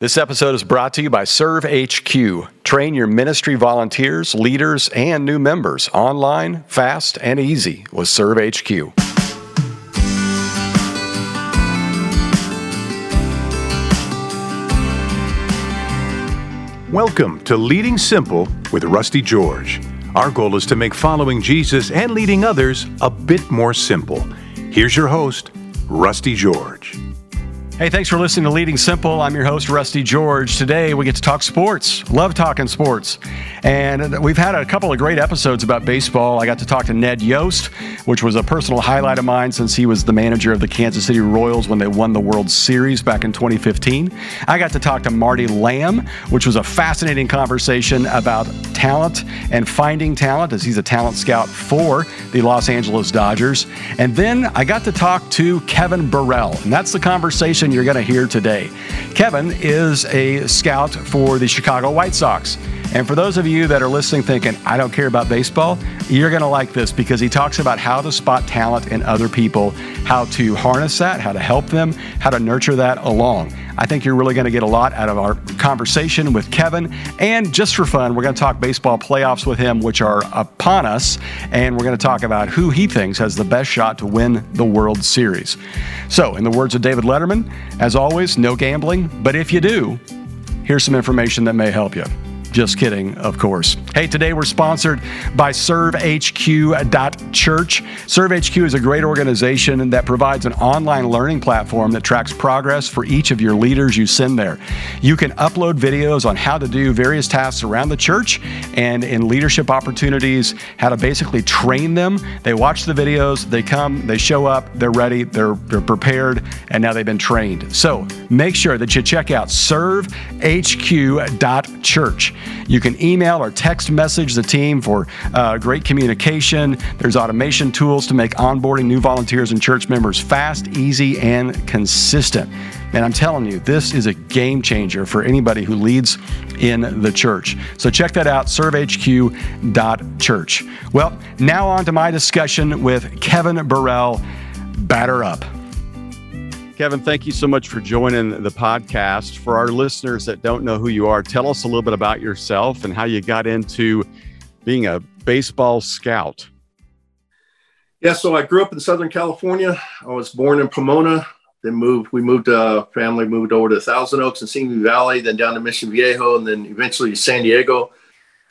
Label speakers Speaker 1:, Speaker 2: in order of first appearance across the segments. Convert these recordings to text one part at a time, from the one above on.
Speaker 1: This episode is brought to you by Serve HQ. Train your ministry volunteers, leaders, and new members online, fast, and easy with Serve HQ.
Speaker 2: Welcome to Leading Simple with Rusty George. Our goal is to make following Jesus and leading others a bit more simple. Here's your host, Rusty George.
Speaker 1: Hey, thanks for listening to Leading Simple. I'm your host, Rusty George. Today we get to talk sports. Love talking sports. And we've had a couple of great episodes about baseball. I got to talk to Ned Yost, which was a personal highlight of mine since he was the manager of the Kansas City Royals when they won the World Series back in 2015. I got to talk to Marty Lamb, which was a fascinating conversation about talent and finding talent as he's a talent scout for the Los Angeles Dodgers. And then I got to talk to Kevin Burrell, and that's the conversation you're going to hear today. Kevin is a scout for the Chicago White Sox. And for those of you that are listening thinking, I don't care about baseball, you're going to like this because he talks about how to spot talent in other people, how to harness that, how to help them, how to nurture that along. I think you're really going to get a lot out of our conversation with Kevin. And just for fun, we're going to talk baseball playoffs with him, which are upon us. And we're going to talk about who he thinks has the best shot to win the World Series. So, in the words of David Letterman, as always, no gambling. But if you do, here's some information that may help you. Just kidding, of course. Hey, today we're sponsored by ServeHQ.church. ServeHQ is a great organization that provides an online learning platform that tracks progress for each of your leaders you send there. You can upload videos on how to do various tasks around the church and in leadership opportunities, how to basically train them. They watch the videos, they come, they show up, they're ready, they're, they're prepared, and now they've been trained. So make sure that you check out ServeHQ.church. You can email or text message the team for uh, great communication. There's automation tools to make onboarding new volunteers and church members fast, easy, and consistent. And I'm telling you, this is a game changer for anybody who leads in the church. So check that out, servehq.church. Well, now on to my discussion with Kevin Burrell. Batter up. Kevin, thank you so much for joining the podcast. For our listeners that don't know who you are, tell us a little bit about yourself and how you got into being a baseball scout.
Speaker 3: Yeah, so I grew up in Southern California. I was born in Pomona, then moved. We moved. Uh, family moved over to Thousand Oaks and Simi Valley, then down to Mission Viejo, and then eventually San Diego.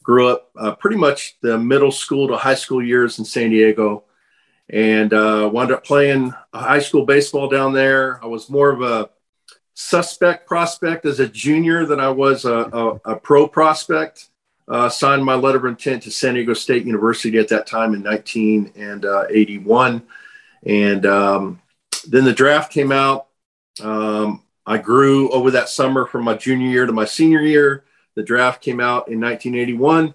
Speaker 3: Grew up uh, pretty much the middle school to high school years in San Diego and uh, wound up playing high school baseball down there. I was more of a suspect prospect as a junior than I was a, a, a pro prospect. Uh, signed my letter of intent to San Diego State University at that time in 1981. And um, then the draft came out. Um, I grew over that summer from my junior year to my senior year. The draft came out in 1981.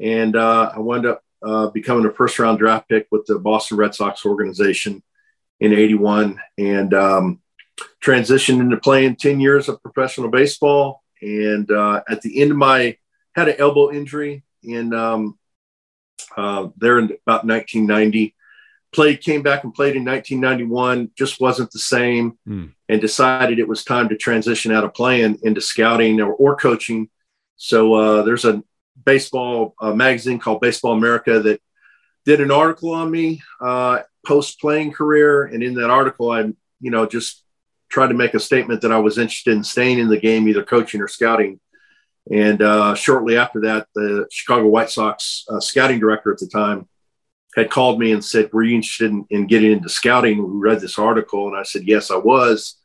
Speaker 3: And uh, I wound up uh, becoming a first round draft pick with the Boston Red Sox organization in 81 and um, transitioned into playing 10 years of professional baseball. And uh, at the end of my, had an elbow injury in um, uh, there in about 1990. Played, came back and played in 1991, just wasn't the same, mm. and decided it was time to transition out of playing into scouting or, or coaching. So uh, there's a baseball uh, magazine called Baseball America that did an article on me uh, post playing career, and in that article, I you know just tried to make a statement that I was interested in staying in the game, either coaching or scouting. And uh, shortly after that, the Chicago White Sox uh, scouting director at the time had called me and said, "Were you interested in, in getting into scouting?" We read this article, and I said, "Yes, I was."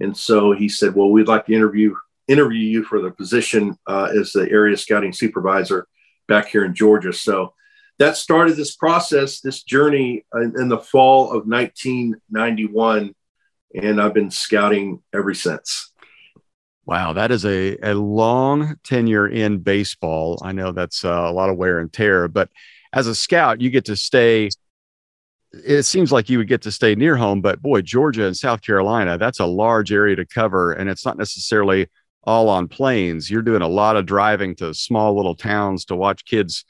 Speaker 3: And so he said, "Well, we'd like to interview interview you for the position uh, as the area scouting supervisor back here in Georgia. So that started this process, this journey in, in the fall of 1991. And I've been scouting ever since.
Speaker 1: Wow, that is a, a long tenure in baseball. I know that's uh, a lot of wear and tear, but as a scout, you get to stay. It seems like you would get to stay near home, but boy, Georgia and South Carolina, that's a large area to cover. And it's not necessarily all on planes. You're doing a lot of driving to small little towns to watch kids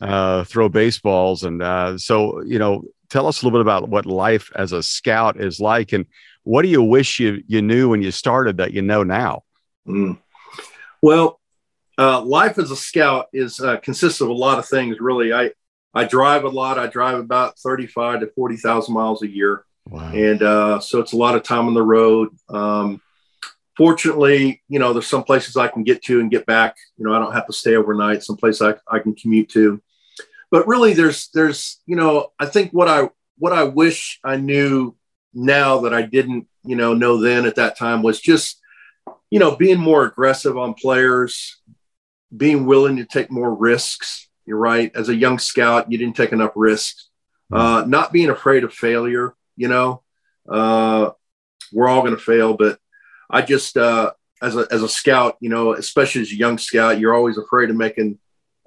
Speaker 1: uh, throw baseballs. And uh, so, you know, tell us a little bit about what life as a scout is like and what do you wish you, you knew when you started that you know now?
Speaker 3: Mm. Well, uh, life as a scout is uh, consists of a lot of things. Really, I I drive a lot. I drive about thirty five to forty thousand miles a year, wow. and uh, so it's a lot of time on the road. Um, fortunately, you know, there's some places I can get to and get back. You know, I don't have to stay overnight. Some place I, I can commute to. But really, there's there's you know, I think what I what I wish I knew now that I didn't you know know then at that time was just you know being more aggressive on players, being willing to take more risks. You're right. As a young scout, you didn't take enough risks. Mm-hmm. Uh, not being afraid of failure. You know, uh, we're all going to fail, but I just uh, as a as a scout, you know, especially as a young scout, you're always afraid of making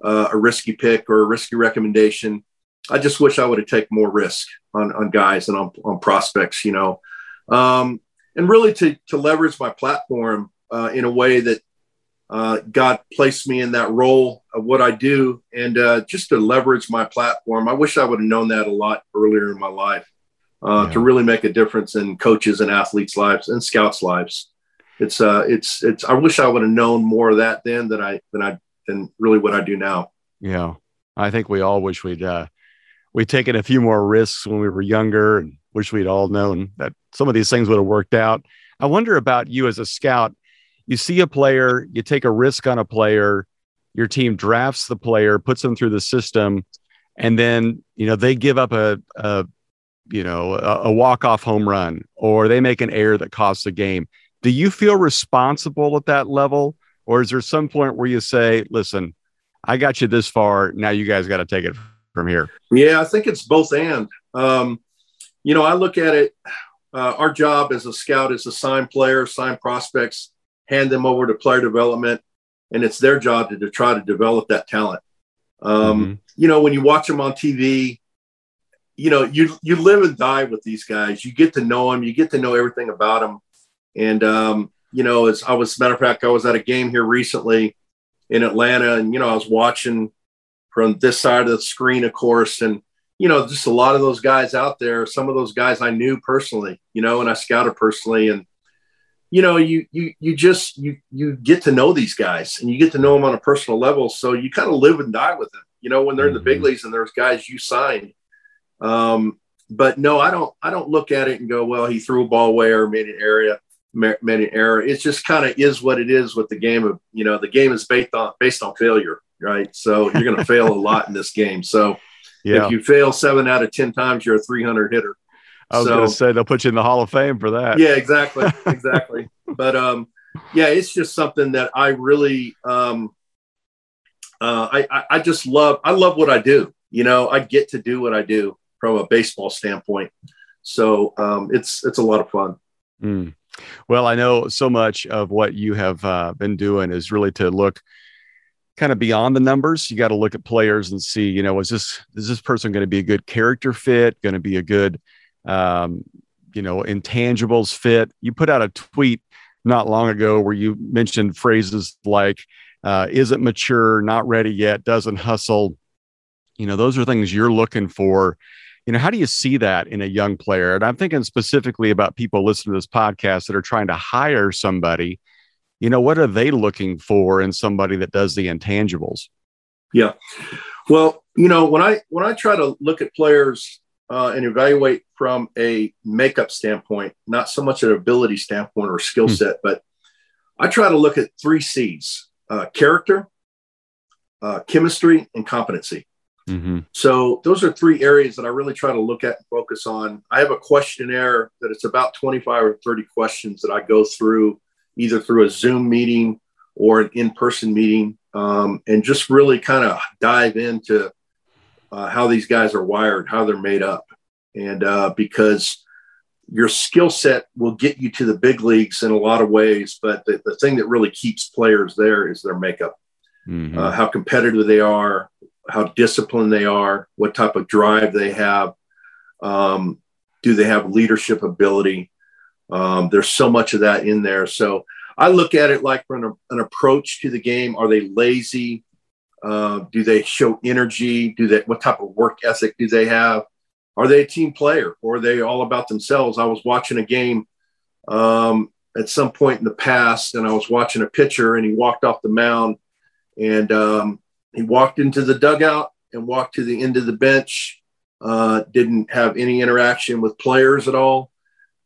Speaker 3: uh, a risky pick or a risky recommendation. I just wish I would have taken more risk on, on guys and on, on prospects, you know, um, and really to to leverage my platform uh, in a way that uh, God placed me in that role of what I do, and uh, just to leverage my platform. I wish I would have known that a lot earlier in my life uh, yeah. to really make a difference in coaches and athletes' lives and scouts' lives it's uh it's it's i wish i would have known more of that then than i than i than really what i do now.
Speaker 1: Yeah. I think we all wish we'd uh we'd taken a few more risks when we were younger and wish we'd all known that some of these things would have worked out. I wonder about you as a scout. You see a player you take a risk on a player your team drafts the player puts them through the system and then you know they give up a, a you know a, a walk off home run or they make an error that costs a game do you feel responsible at that level? Or is there some point where you say listen i got you this far. Now you guys got to take it from here
Speaker 3: yeah i think it's both and. Um, you know i look at it uh, our job as a scout is to sign players sign prospects hand them over to player development and it's their job to, to try to develop that talent. Um, mm-hmm. you know when you watch them on tv you know you you live and die with these guys. You get to know them you get to know everything about them and um, you know, as I was, matter of fact, I was at a game here recently in Atlanta, and you know, I was watching from this side of the screen, of course, and you know, just a lot of those guys out there. Some of those guys I knew personally, you know, and I scouted personally, and you know, you you you just you you get to know these guys, and you get to know them on a personal level. So you kind of live and die with them. You know, when they're in the big mm-hmm. leagues and there's guys you signed. Um, but no, I don't. I don't look at it and go, "Well, he threw a ball away or made an area." Made an error. It just kind of is what it is with the game of, you know, the game is based on based on failure, right? So you're going to fail a lot in this game. So yeah. if you fail seven out of 10 times, you're a 300 hitter.
Speaker 1: I was so, going to say they'll put you in the Hall of Fame for that.
Speaker 3: Yeah, exactly. Exactly. but um, yeah, it's just something that I really, um, uh, I, I just love, I love what I do. You know, I get to do what I do from a baseball standpoint. So um, it's, it's a lot of fun.
Speaker 1: Mm. Well, I know so much of what you have uh, been doing is really to look kind of beyond the numbers. You got to look at players and see, you know, is this is this person going to be a good character fit? Going to be a good, um, you know, intangibles fit? You put out a tweet not long ago where you mentioned phrases like uh, "isn't mature, not ready yet, doesn't hustle." You know, those are things you're looking for you know how do you see that in a young player? And i'm thinking specifically about people listening to this podcast that are trying to hire somebody. You know what are they looking for in somebody that does the intangibles?
Speaker 3: Yeah. Well you know when i when i try to look at players uh, and evaluate from a makeup standpoint not so much an ability standpoint or skill hmm. set but i try to look at three c's uh, character uh, chemistry and competency Mm-hmm. So those are three areas that I really try to look at and focus on. I have a questionnaire that it's about 25 or 30 questions that I go through either through a Zoom meeting or an in-person meeting um, and just really kind of dive into uh, how these guys are wired, how they're made up. And uh, because your skill set will get you to the big leagues in a lot of ways, but the, the thing that really keeps players there is their makeup. Mm-hmm. Uh, how competitive they are, how disciplined they are, what type of drive they have. Um, do they have leadership ability? Um, there's so much of that in there. So I look at it like an, an approach to the game. Are they lazy? Uh, do they show energy? Do they what type of work ethic do they have? Are they a team player or are they all about themselves? I was watching a game um, at some point in the past, and I was watching a pitcher, and he walked off the mound, and um, he walked into the dugout and walked to the end of the bench. Uh, didn't have any interaction with players at all.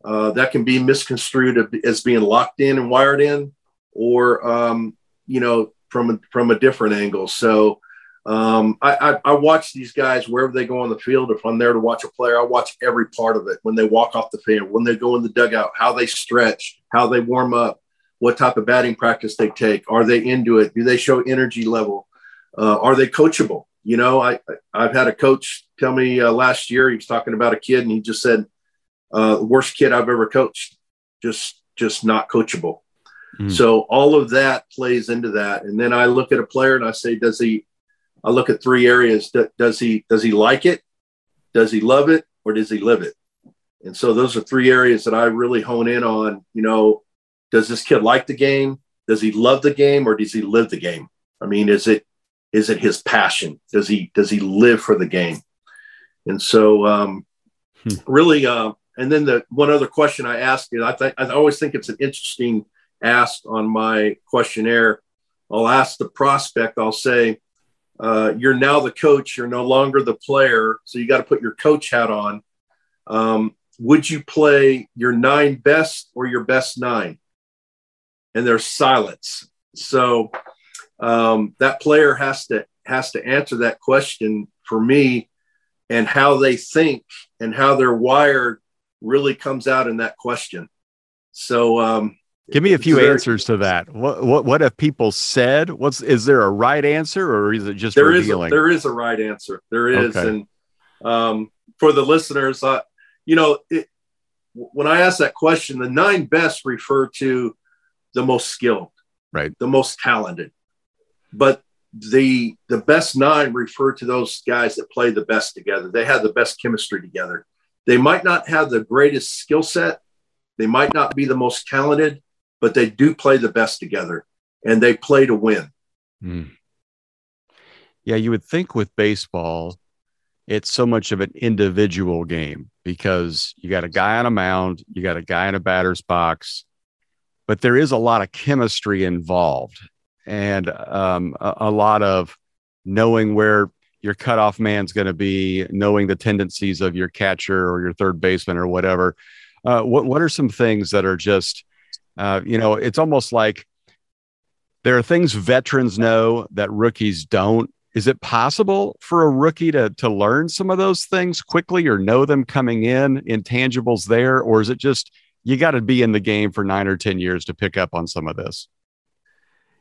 Speaker 3: Uh, that can be misconstrued as being locked in and wired in, or um, you know, from a, from a different angle. So um, I, I, I, watch these guys wherever they go on the field. If I'm there to watch a player, I watch every part of it. When they walk off the field, when they go in the dugout, how they stretch, how they warm up, what type of batting practice they take. Are they into it? Do they show energy level? Uh, are they coachable? You know, I I've had a coach tell me uh, last year he was talking about a kid and he just said, uh, "Worst kid I've ever coached, just just not coachable." Mm. So all of that plays into that. And then I look at a player and I say, does he I look at three areas. Does he does he like it? Does he love it, or does he live it? And so those are three areas that I really hone in on. You know, does this kid like the game? Does he love the game, or does he live the game? I mean, is it is it his passion? Does he does he live for the game? And so, um, hmm. really, uh, and then the one other question I ask is, I think I always think it's an interesting ask on my questionnaire. I'll ask the prospect. I'll say, uh, you're now the coach. You're no longer the player. So you got to put your coach hat on. Um, would you play your nine best or your best nine? And there's silence. So um, that player has to has to answer that question for me, and how they think and how they're wired really comes out in that question. So um,
Speaker 1: Give me a few answers to that. What, what what have people said? What's is there a right answer or is it just
Speaker 3: there revealing? Is a, there is a right answer. There is, okay. and um, for the listeners, uh, you know, it, when I ask that question, the nine best refer to the most skilled,
Speaker 1: right,
Speaker 3: the most talented, but the the best nine refer to those guys that play the best together. They have the best chemistry together. They might not have the greatest skill set. They might not be the most talented, but they do play the best together and they play to win. Mm.
Speaker 1: Yeah, you would think with baseball, it's so much of an individual game because you got a guy on a mound, you got a guy in a batter's box, but there is a lot of chemistry involved and um, a, a lot of knowing where your cutoff man's going to be, knowing the tendencies of your catcher or your third baseman or whatever. Uh, what what are some things that are just uh, you know, it's almost like there are things veterans know that rookies don't. Is it possible for a rookie to to learn some of those things quickly or know them coming in, intangibles there, or is it just you got to be in the game for nine or ten years to pick up on some of this?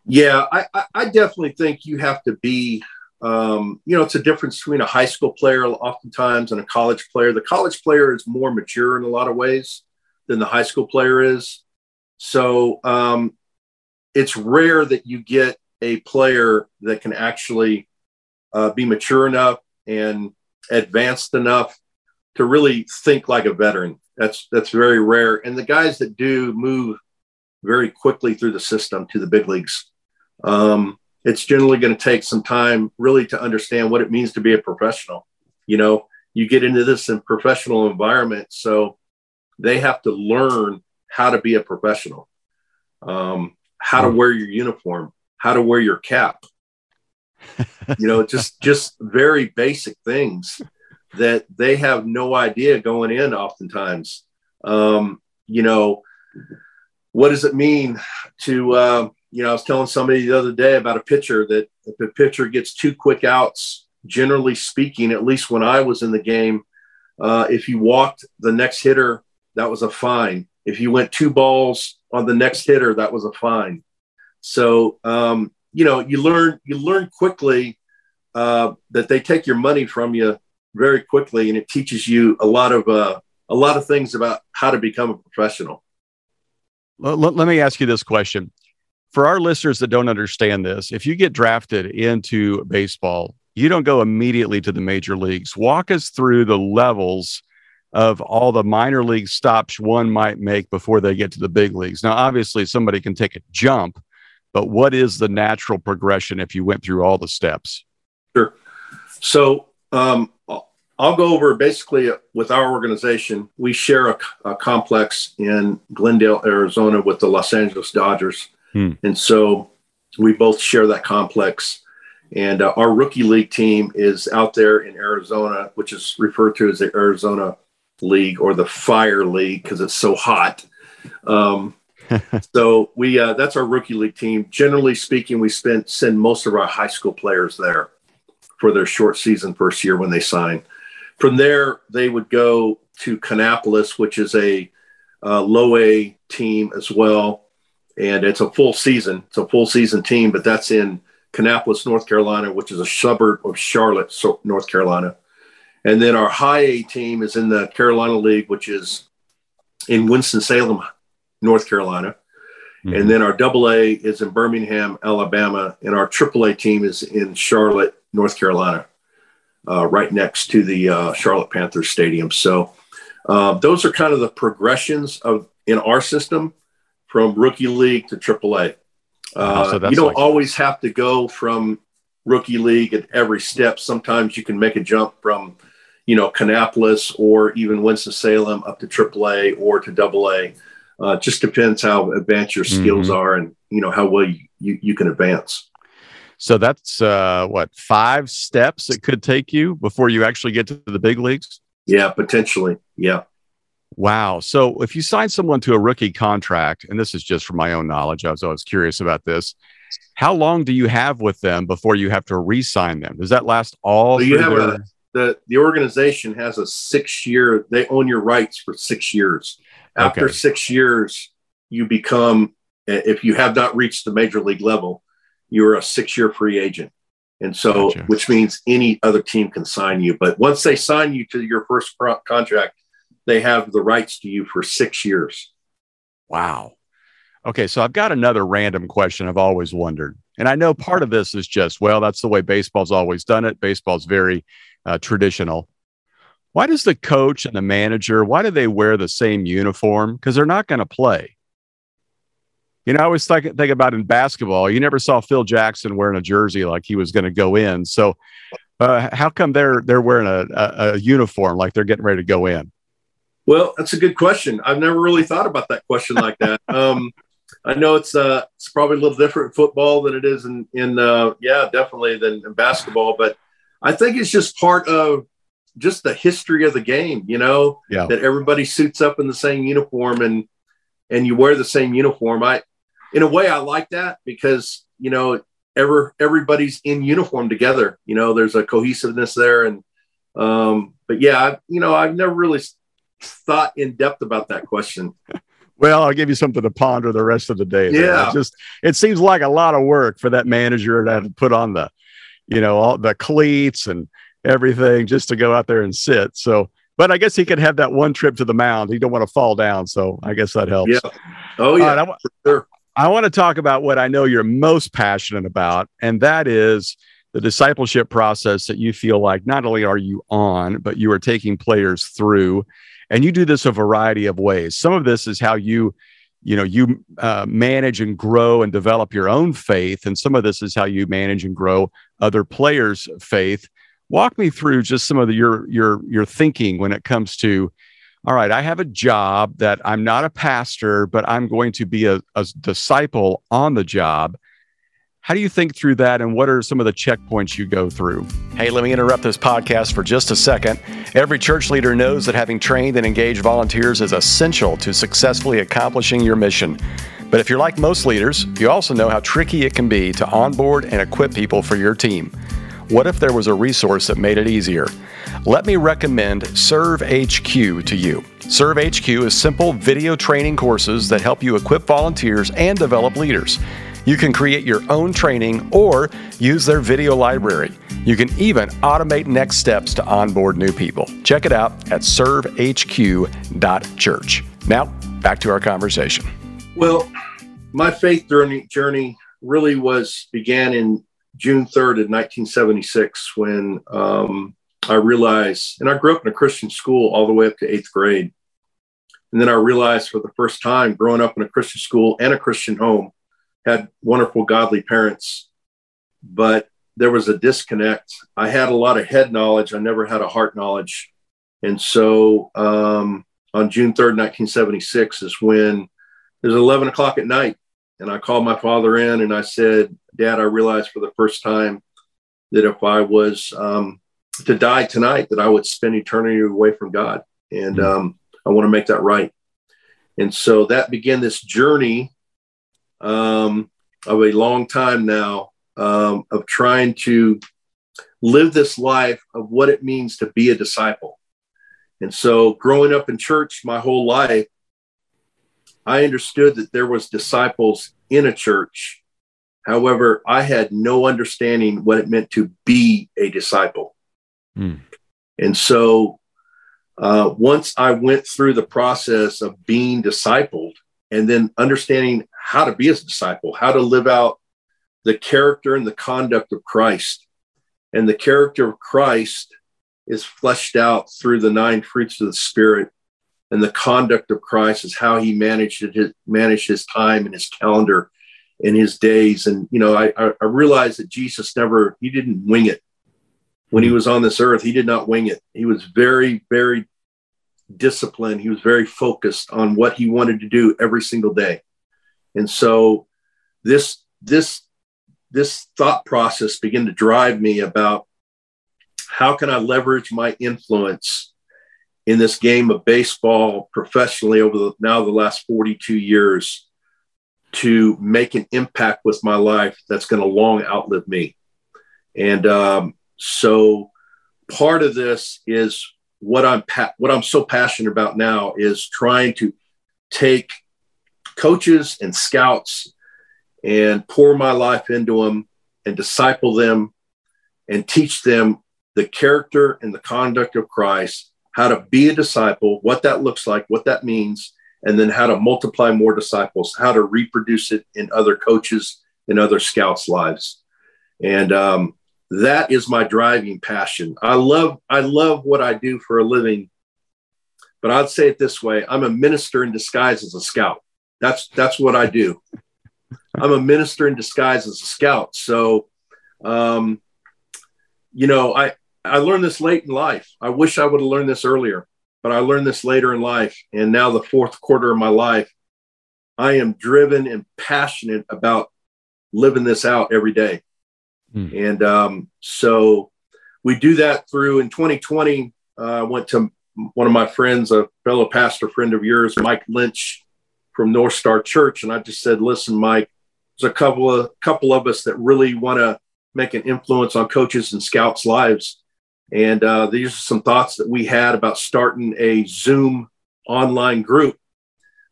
Speaker 3: Yeah, I, I definitely think you have to be. Um, you know, it's a difference between a high school player oftentimes and a college player. The college player is more mature in a lot of ways than the high school player is. So um, it's rare that you get a player that can actually uh, be mature enough and advanced enough to really think like a veteran. That's that's very rare. And the guys that do move very quickly through the system to the big leagues. Um, it's generally going to take some time really to understand what it means to be a professional. You know, you get into this in professional environment, so they have to learn how to be a professional, um, how to wear your uniform, how to wear your cap. you know, just just very basic things that they have no idea going in. Oftentimes, um, you know, what does it mean to? Uh, you know, I was telling somebody the other day about a pitcher that if a pitcher gets two quick outs, generally speaking, at least when I was in the game, uh, if you walked the next hitter, that was a fine. If you went two balls on the next hitter, that was a fine. So um, you know, you learn you learn quickly uh, that they take your money from you very quickly, and it teaches you a lot of uh, a lot of things about how to become a professional.
Speaker 1: Let, let me ask you this question. For our listeners that don't understand this, if you get drafted into baseball, you don't go immediately to the major leagues. Walk us through the levels of all the minor league stops one might make before they get to the big leagues. Now, obviously, somebody can take a jump, but what is the natural progression if you went through all the steps?
Speaker 3: Sure. So, um, I'll go over basically with our organization. We share a, a complex in Glendale, Arizona, with the Los Angeles Dodgers, hmm. and so we both share that complex. And uh, our rookie league team is out there in Arizona, which is referred to as the Arizona League or the Fire League because it's so hot. Um, so we uh, that's our rookie league team. Generally speaking, we spend send most of our high school players there for their short season first year when they sign. From there, they would go to Kannapolis, which is a uh, low A team as well, and it's a full season. It's a full season team, but that's in Kannapolis, North Carolina, which is a suburb of Charlotte, North Carolina. And then our high A team is in the Carolina League, which is in Winston-Salem, North Carolina. Mm-hmm. And then our double A is in Birmingham, Alabama. And our triple A team is in Charlotte, North Carolina, right next to the uh, Charlotte Panthers Stadium. So uh, those are kind of the progressions of in our system from rookie league to AAA. Uh, so you don't like- always have to go from rookie league at every step. Sometimes you can make a jump from, you know, Kannapolis or even Winston Salem up to AAA or to AA. Uh, just depends how advanced your skills mm-hmm. are and you know how well you, you, you can advance.
Speaker 1: So that's uh, what five steps it could take you before you actually get to the big leagues.
Speaker 3: Yeah, potentially. Yeah.
Speaker 1: Wow. So if you sign someone to a rookie contract, and this is just from my own knowledge, I was always curious about this. How long do you have with them before you have to re-sign them? Does that last all?
Speaker 3: So you have their... a, the the organization has a six year. They own your rights for six years. After okay. six years, you become if you have not reached the major league level, you're a six year free agent. And so, gotcha. which means any other team can sign you. But once they sign you to your first contract, they have the rights to you for six years.
Speaker 1: Wow. Okay, so I've got another random question I've always wondered. And I know part of this is just, well, that's the way baseball's always done it. Baseball's very uh, traditional. Why does the coach and the manager, why do they wear the same uniform? Because they're not going to play. You know, I always think, think about in basketball, you never saw Phil Jackson wearing a jersey like he was going to go in. So uh, how come they're they're wearing a, a, a uniform like they're getting ready to go in?
Speaker 3: Well, that's a good question. I've never really thought about that question like that. Um, I know it's uh, it's probably a little different in football than it is in in uh, yeah, definitely than in basketball. But I think it's just part of just the history of the game. You know, yeah. that everybody suits up in the same uniform and and you wear the same uniform. I, in a way, I like that because you know, ever everybody's in uniform together. You know, there's a cohesiveness there, and um, but yeah, I, you know, I've never really thought in depth about that question.
Speaker 1: Well, I'll give you something to ponder the rest of the day.
Speaker 3: Yeah,
Speaker 1: it just it seems like a lot of work for that manager to have to put on the, you know, all the cleats and everything just to go out there and sit. So, but I guess he could have that one trip to the mound. He don't want to fall down, so I guess that helps.
Speaker 3: Yeah. Oh yeah. Right, I,
Speaker 1: sure. I want to talk about what I know you're most passionate about, and that is the discipleship process that you feel like not only are you on, but you are taking players through. And you do this a variety of ways. Some of this is how you you know you uh, manage and grow and develop your own faith and some of this is how you manage and grow other players faith. Walk me through just some of the, your your your thinking when it comes to all right i have a job that i'm not a pastor but i'm going to be a, a disciple on the job how do you think through that, and what are some of the checkpoints you go through? Hey, let me interrupt this podcast for just a second. Every church leader knows that having trained and engaged volunteers is essential to successfully accomplishing your mission. But if you're like most leaders, you also know how tricky it can be to onboard and equip people for your team. What if there was a resource that made it easier? Let me recommend Serve HQ to you. Serve HQ is simple video training courses that help you equip volunteers and develop leaders. You can create your own training or use their video library. You can even automate next steps to onboard new people. Check it out at servehq.church. Now, back to our conversation.
Speaker 3: Well, my faith journey, journey really was began in June 3rd of 1976 when um, I realized, and I grew up in a Christian school all the way up to eighth grade. And then I realized for the first time, growing up in a Christian school and a Christian home, had wonderful, godly parents. But there was a disconnect. I had a lot of head knowledge. I never had a heart knowledge. And so um, on June 3rd, 1976 is when it was 11 o'clock at night. And I called my father in and I said, Dad, I realized for the first time that if I was um, to die tonight, that I would spend eternity away from God. And um, I want to make that right. And so that began this journey um, of a long time now um, of trying to live this life of what it means to be a disciple. And so growing up in church my whole life, I understood that there was disciples in a church. However, I had no understanding what it meant to be a disciple. Mm. And so uh, once I went through the process of being discipled and then understanding how to be a disciple, how to live out the character and the conduct of Christ. And the character of Christ is fleshed out through the nine fruits of the Spirit. And the conduct of Christ is how he managed his, managed his time and his calendar and his days. And, you know, I, I realized that Jesus never, he didn't wing it when he was on this earth, he did not wing it. He was very, very disciplined. He was very focused on what he wanted to do every single day. And so this this this thought process began to drive me about how can I leverage my influence in this game of baseball professionally over the, now the last 42 years to make an impact with my life that's going to long outlive me. And um, so part of this is what I'm pa- what I'm so passionate about now is trying to take coaches and scouts and pour my life into them and disciple them and teach them the character and the conduct of Christ, how to be a disciple, what that looks like, what that means, and then how to multiply more disciples, how to reproduce it in other coaches and other scouts' lives. And um, that is my driving passion. I love I love what I do for a living. But I'd say it this way, I'm a minister in disguise as a scout. That's that's what I do. I'm a minister in disguise as a scout. So um, you know, I I learned this late in life. I wish I would have learned this earlier, but I learned this later in life. And now the fourth quarter of my life, I am driven and passionate about living this out every day. Hmm. And um, so we do that through in 2020. Uh, I went to one of my friends, a fellow pastor friend of yours, Mike Lynch from North Star Church, and I just said, "Listen, Mike, there's a couple of couple of us that really want to make an influence on coaches and scouts' lives." And uh, these are some thoughts that we had about starting a Zoom online group.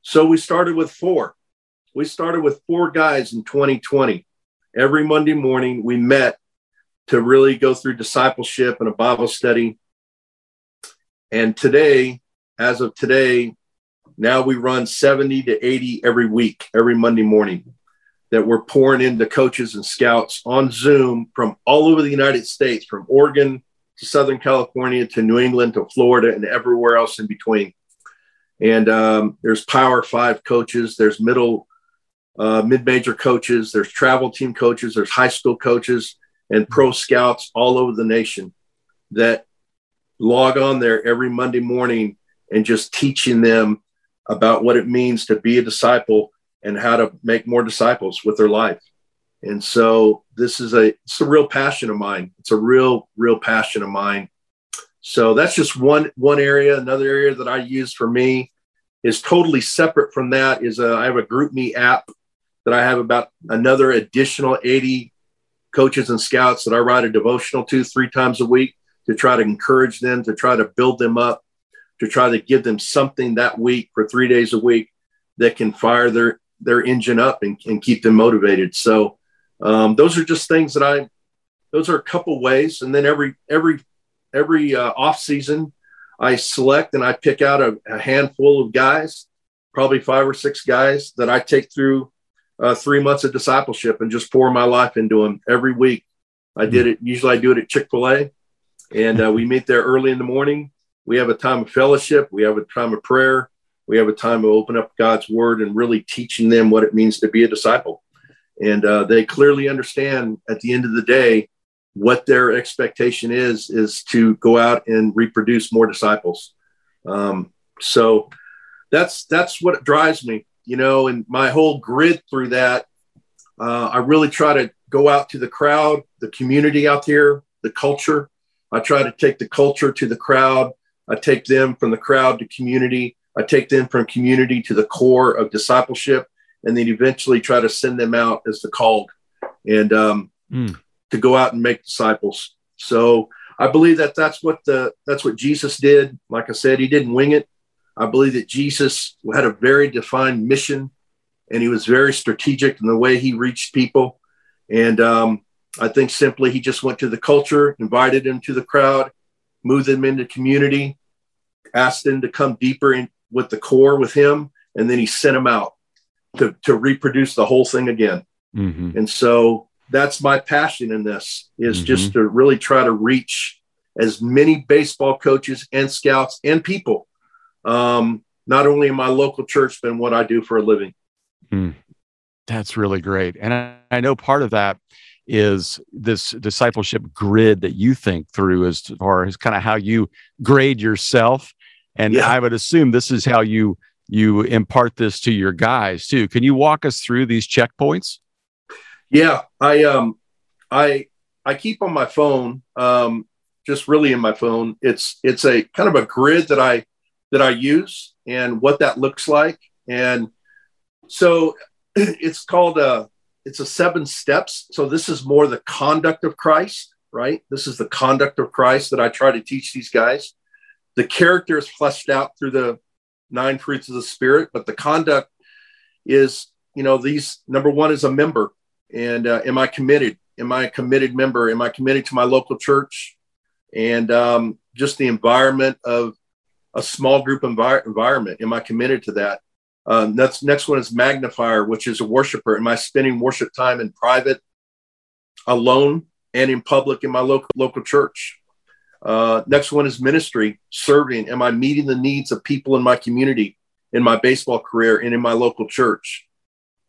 Speaker 3: So we started with four. We started with four guys in 2020 every Monday morning we met to really go through discipleship and a Bible study. And today, as of today, now we run 70 to 80 every week, every Monday morning, that we're pouring into coaches and scouts on Zoom from all over the United States, from Oregon to Southern California to New England to Florida and everywhere else in between. And um, there's Power Five coaches, there's middle uh, mid-major coaches, there's travel team coaches, there's high school coaches, and pro scouts all over the nation that log on there every Monday morning and just teaching them about what it means to be a disciple and how to make more disciples with their life. And so this is a it's a real passion of mine. It's a real real passion of mine. So that's just one one area. Another area that I use for me is totally separate from that. Is a, I have a GroupMe app that I have about another additional 80 coaches and scouts that I write a devotional to three times a week to try to encourage them, to try to build them up, to try to give them something that week for three days a week that can fire their their engine up and, and keep them motivated. So um, those are just things that I those are a couple ways. And then every every every uh, off season, I select and I pick out a, a handful of guys, probably five or six guys that I take through uh, three months of discipleship and just pour my life into them every week. I did it. Usually I do it at Chick fil A and uh, we meet there early in the morning. We have a time of fellowship. We have a time of prayer. We have a time to open up God's word and really teaching them what it means to be a disciple. And uh, they clearly understand at the end of the day what their expectation is is to go out and reproduce more disciples. Um, so that's that's what drives me, you know, and my whole grid through that. Uh, I really try to go out to the crowd, the community out there, the culture. I try to take the culture to the crowd. I take them from the crowd to community. I take them from community to the core of discipleship, and then eventually try to send them out as the called, and um, mm. to go out and make disciples. So I believe that that's what the that's what Jesus did. Like I said, he didn't wing it. I believe that Jesus had a very defined mission, and he was very strategic in the way he reached people. And um, I think simply he just went to the culture, invited them to the crowd, moved them into community, asked them to come deeper in with the core with him, and then he sent them out to, to reproduce the whole thing again. Mm-hmm. And so that's my passion in this is mm-hmm. just to really try to reach as many baseball coaches and scouts and people, um, not only in my local church, but in what I do for a living. Mm.
Speaker 1: That's really great. And I, I know part of that is this discipleship grid that you think through as far as kind of how you grade yourself. And yeah. I would assume this is how you you impart this to your guys too. Can you walk us through these checkpoints?
Speaker 3: Yeah, I um I I keep on my phone, um, just really in my phone. It's it's a kind of a grid that I that I use and what that looks like. And so it's called a it's a seven steps. So this is more the conduct of Christ, right? This is the conduct of Christ that I try to teach these guys. The character is fleshed out through the nine fruits of the spirit, but the conduct is, you know, these number one is a member. And uh, am I committed? Am I a committed member? Am I committed to my local church? And um, just the environment of a small group envir- environment. Am I committed to that? Uh, next, next one is magnifier, which is a worshiper. Am I spending worship time in private, alone, and in public in my local local church? Uh, next one is ministry, serving. Am I meeting the needs of people in my community, in my baseball career, and in my local church?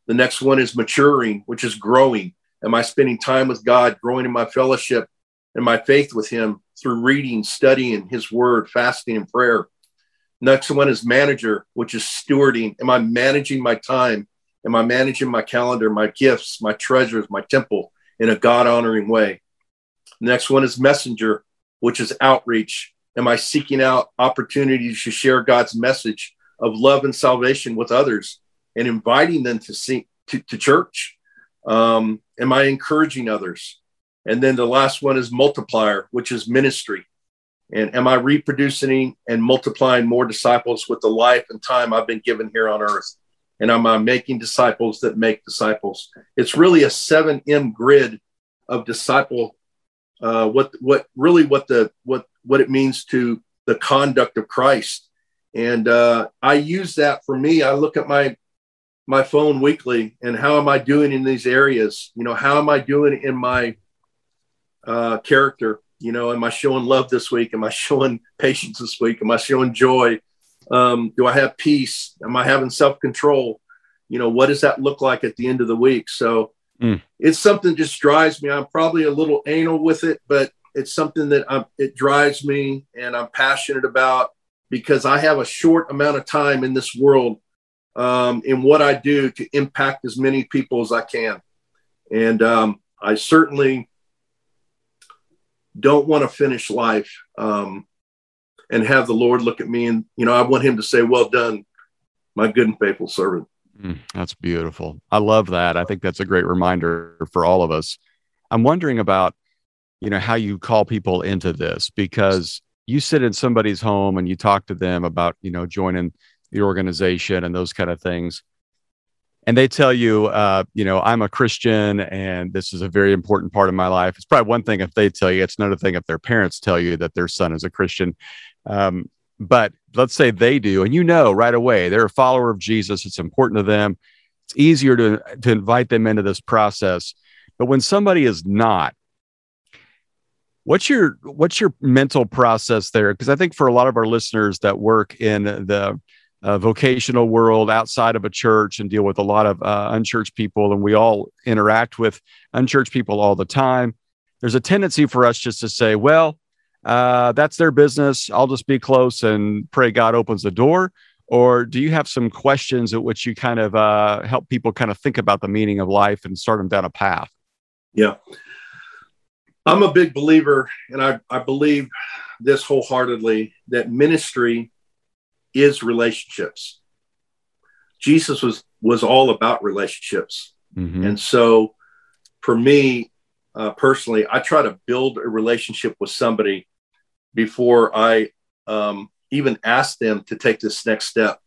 Speaker 3: The next one is maturing, which is growing. Am I spending time with God, growing in my fellowship and my faith with Him through reading, studying His Word, fasting, and prayer? Next one is manager, which is stewarding. Am I managing my time? Am I managing my calendar, my gifts, my treasures, my temple in a God honoring way? Next one is messenger, which is outreach. Am I seeking out opportunities to share God's message of love and salvation with others and inviting them to see to, to church? Um, am I encouraging others? And then the last one is multiplier, which is ministry. And am I reproducing and multiplying more disciples with the life and time I've been given here on earth? And am I making disciples that make disciples? It's really a 7M grid of disciple, uh, what what really what the what what it means to the conduct of Christ. And uh, I use that for me. I look at my my phone weekly and how am I doing in these areas? You know, how am I doing in my uh, character? You know, am I showing love this week? Am I showing patience this week? Am I showing joy? Um, do I have peace? Am I having self control? You know, what does that look like at the end of the week? So mm. it's something that just drives me. I'm probably a little anal with it, but it's something that I'm, it drives me and I'm passionate about because I have a short amount of time in this world um, in what I do to impact as many people as I can. And um, I certainly don't want to finish life um, and have the Lord look at me and, you know, I want him to say, Well done, my good and faithful servant.
Speaker 1: Mm, that's beautiful. I love that. I think that's a great reminder for all of us. I'm wondering about, you know, how you call people into this because you sit in somebody's home and you talk to them about, you know, joining the organization and those kind of things and they tell you, uh, you know, I'm a Christian and this is a very important part of my life. It's probably one thing if they tell you, it's another thing if their parents tell you that their son is a Christian. Um, but let's say they do, and you know right away they're a follower of Jesus. It's important to them. It's easier to, to invite them into this process. But when somebody is not, what's your what's your mental process there? Because I think for a lot of our listeners that work in the uh, vocational world outside of a church and deal with a lot of uh, unchurched people, and we all interact with unchurched people all the time. there's a tendency for us just to say, well, uh, that's their business. I'll just be close and pray God opens the door. Or do you have some questions at which you kind of uh, help people kind of think about the meaning of life and start them down a path?
Speaker 3: Yeah. I'm a big believer, and I, I believe this wholeheartedly that ministry is relationships. Jesus was was all about relationships, mm-hmm. and so for me uh, personally, I try to build a relationship with somebody before I um, even ask them to take this next step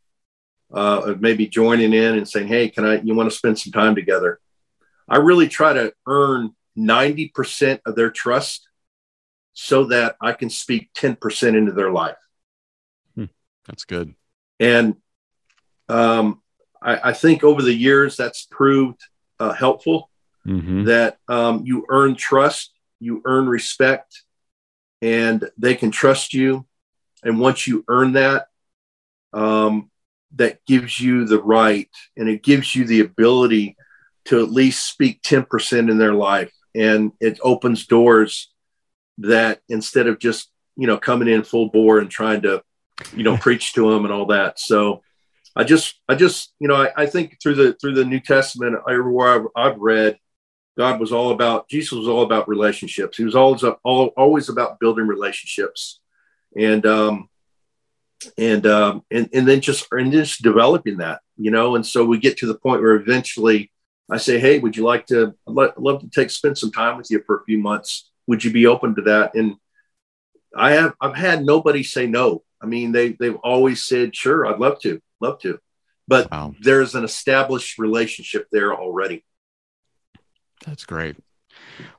Speaker 3: uh, of maybe joining in and saying, "Hey, can I? You want to spend some time together?" I really try to earn ninety percent of their trust so that I can speak 10% into their life.
Speaker 1: Hmm, that's good.
Speaker 3: And um, I, I, think over the years that's proved uh, helpful mm-hmm. that um, you earn trust, you earn respect, and they can trust you. And once you earn that, um, that gives you the right and it gives you the ability to at least speak 10% in their life. And it opens doors that instead of just you know coming in full bore and trying to you know preach to them and all that so i just i just you know I, I, think through the through the new testament everywhere I've, I've, read god was all about jesus was all about relationships he was always all, always about building relationships and um and um and, and then just and just developing that you know and so we get to the point where eventually i say hey would you like to I'd love to take spend some time with you for a few months would you be open to that? And I have I've had nobody say no. I mean, they they've always said, sure, I'd love to, love to. But wow. there's an established relationship there already.
Speaker 1: That's great.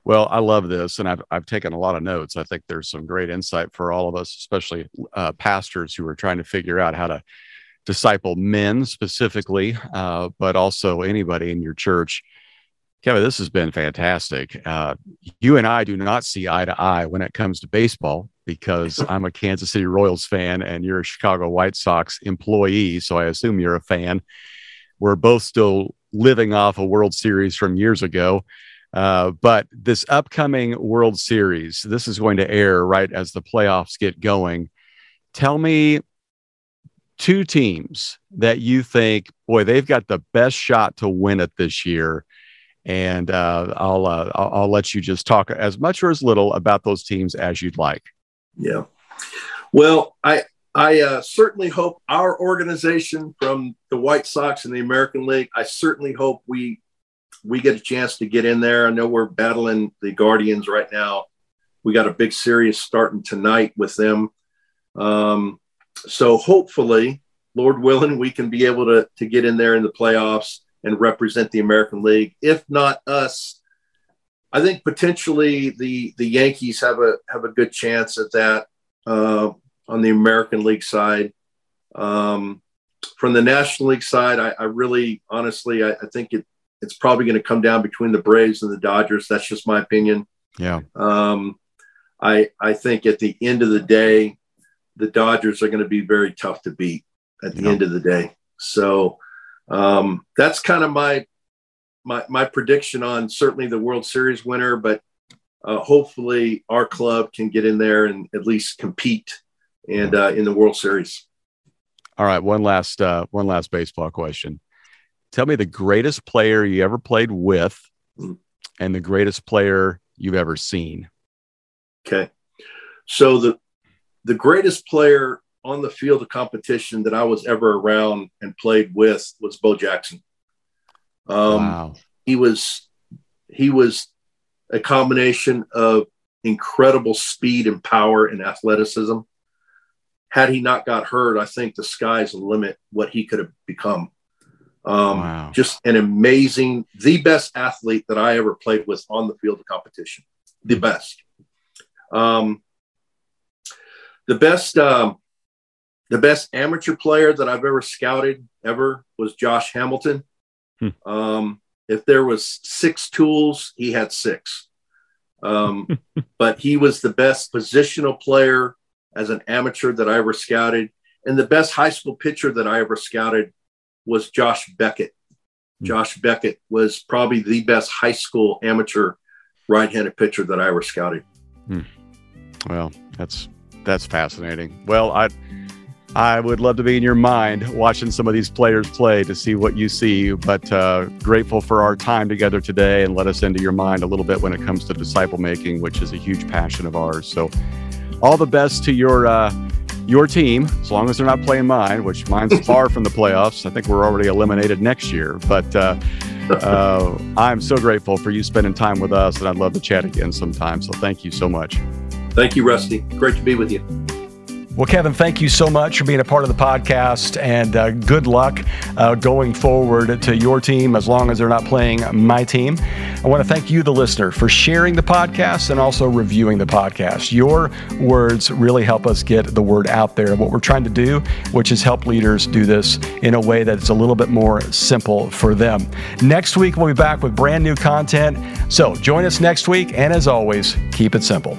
Speaker 1: Well, I love this, and I've I've taken a lot of notes. I think there's some great insight for all of us, especially uh, pastors who are trying to figure out how to disciple men specifically, uh, but also anybody in your church Kevin, this has been fantastic. Uh, you and I do not see eye to eye when it comes to baseball because I'm a Kansas City Royals fan and you're a Chicago White Sox employee. So I assume you're a fan. We're both still living off a World Series from years ago. Uh, but this upcoming World Series, this is going to air right as the playoffs get going. Tell me two teams that you think, boy, they've got the best shot to win it this year and uh, I'll, uh, I'll, I'll let you just talk as much or as little about those teams as you'd like.
Speaker 3: Yeah. Well, I I uh, certainly hope our organization from the White Sox and the American League. I certainly hope we we get a chance to get in there. I know we're battling the Guardians right now. We got a big series starting tonight with them. Um, so hopefully, Lord willing, we can be able to to get in there in the playoffs and represent the American League. If not us, I think potentially the the Yankees have a have a good chance at that uh, on the American League side. Um, from the National League side, I, I really, honestly, I, I, think it it's probably going to come down between the Braves and the Dodgers. That's just my opinion.
Speaker 1: Yeah.
Speaker 3: Um, I I think at the end of the day, the Dodgers are going to be very tough to beat at the yeah. end of the day. So um, that's kind of my my my prediction on certainly the World Series winner, but uh, hopefully our club can get in there and at least compete and uh, in the World Series.
Speaker 1: All right, one last uh, one last baseball question. Tell me the greatest player you ever played with, mm. and the greatest player you've ever seen.
Speaker 3: Okay, so the the greatest player on the field of competition that I was ever around and played with was Bo Jackson. Um, wow. He was he was a combination of incredible speed and power and athleticism. Had he not got hurt, I think the sky's the limit what he could have become. Um, wow. Just an amazing, the best athlete that I ever played with on the field of competition. The best. Um, the best um, the best amateur player that I've ever scouted ever was Josh Hamilton. Hmm. Um, if there was six tools, he had six. Um, but he was the best positional player as an amateur that I ever scouted, and the best high school pitcher that I ever scouted was Josh Beckett. Hmm. Josh Beckett was probably the best high school amateur right-handed pitcher that I ever scouted.
Speaker 1: Hmm. Well, that's that's fascinating. Well, I I would love to be in your mind watching some of these players play to see what you see. But uh, grateful for our time together today and let us into your mind a little bit when it comes to disciple making, which is a huge passion of ours. So, all the best to your uh, your team, as long as they're not playing mine, which mine's far from the playoffs. I think we're already eliminated next year. But uh, uh, I'm so grateful for you spending time with us, and I'd love to chat again sometime. So, thank you so much.
Speaker 3: Thank you, Rusty. Great to be with you.
Speaker 1: Well, Kevin, thank you so much for being a part of the podcast and uh, good luck uh, going forward to your team as long as they're not playing my team. I want to thank you, the listener, for sharing the podcast and also reviewing the podcast. Your words really help us get the word out there. What we're trying to do, which is help leaders do this in a way that's a little bit more simple for them. Next week, we'll be back with brand new content. So join us next week. And as always, keep it simple.